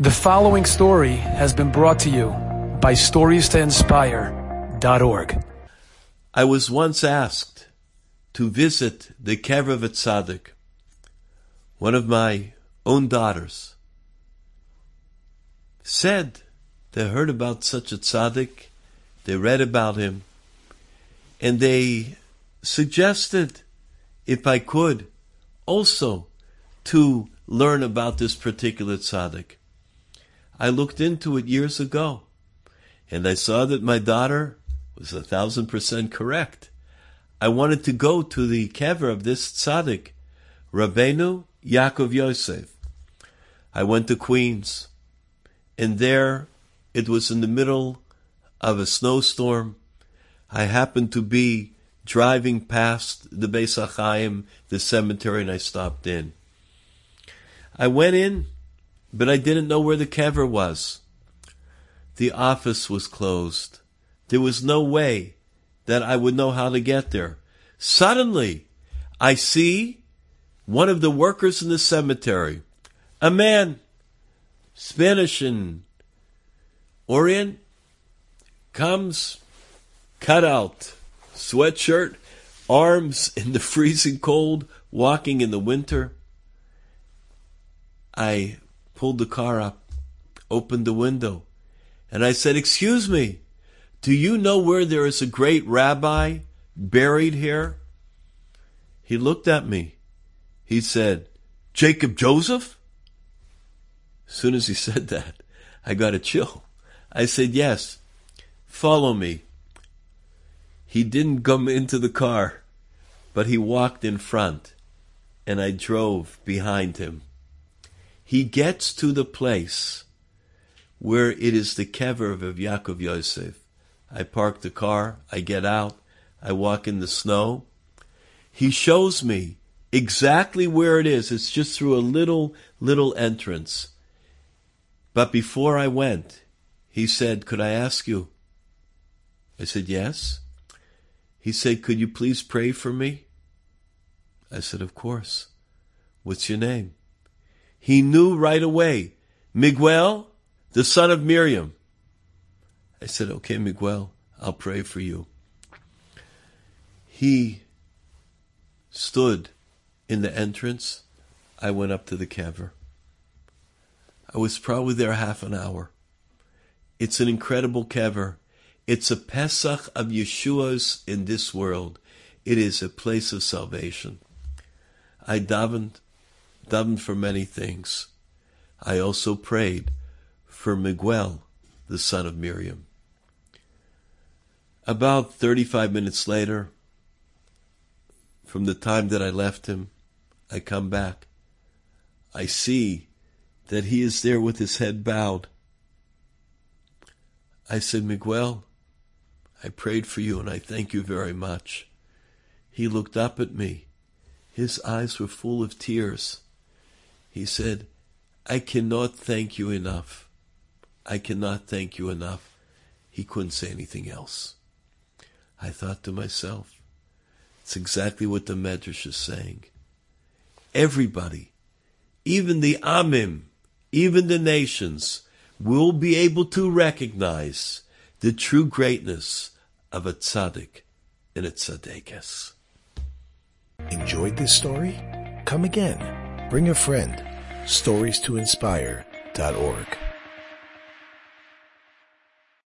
The following story has been brought to you by StoriesToInspire.org. I was once asked to visit the Kever of Tzaddik. One of my own daughters said they heard about such a tzaddik, they read about him, and they suggested, if I could, also to learn about this particular tzaddik. I looked into it years ago, and I saw that my daughter was a thousand percent correct. I wanted to go to the kever of this tzaddik, Rabbeinu Yaakov Yosef. I went to Queens, and there it was in the middle of a snowstorm. I happened to be driving past the Beis HaChaim, the cemetery, and I stopped in. I went in, but I didn't know where the kever was. The office was closed. There was no way that I would know how to get there. Suddenly, I see one of the workers in the cemetery, a man, Spanish and Orient, comes, cut out, sweatshirt, arms in the freezing cold, walking in the winter. I pulled the car up, opened the window, and I said, Excuse me, do you know where there is a great rabbi buried here? He looked at me. He said, Jacob Joseph? As soon as he said that, I got a chill. I said, Yes, follow me. He didn't come into the car, but he walked in front, and I drove behind him he gets to the place where it is the kever of Yaakov Yosef. I park the car, I get out, I walk in the snow. He shows me exactly where it is. It's just through a little, little entrance. But before I went, he said, Could I ask you? I said, Yes. He said, Could you please pray for me? I said, Of course. What's your name? He knew right away Miguel, the son of Miriam. I said, Okay, Miguel, I'll pray for you. He stood in the entrance. I went up to the kever. I was probably there half an hour. It's an incredible kever. It's a Pesach of Yeshua's in this world. It is a place of salvation. I davened davened for many things. I also prayed for Miguel, the son of Miriam. About 35 minutes later, from the time that I left him, I come back. I see that he is there with his head bowed. I said, Miguel, I prayed for you and I thank you very much. He looked up at me. His eyes were full of tears. He said, I cannot thank you enough. I cannot thank you enough. He couldn't say anything else. I thought to myself, it's exactly what the Medrash is saying. Everybody, even the Amim, even the nations, will be able to recognize the true greatness of a tzaddik and a tzaddikess. Enjoyed this story? Come again. Bring a friend. StoriesToInspire.org.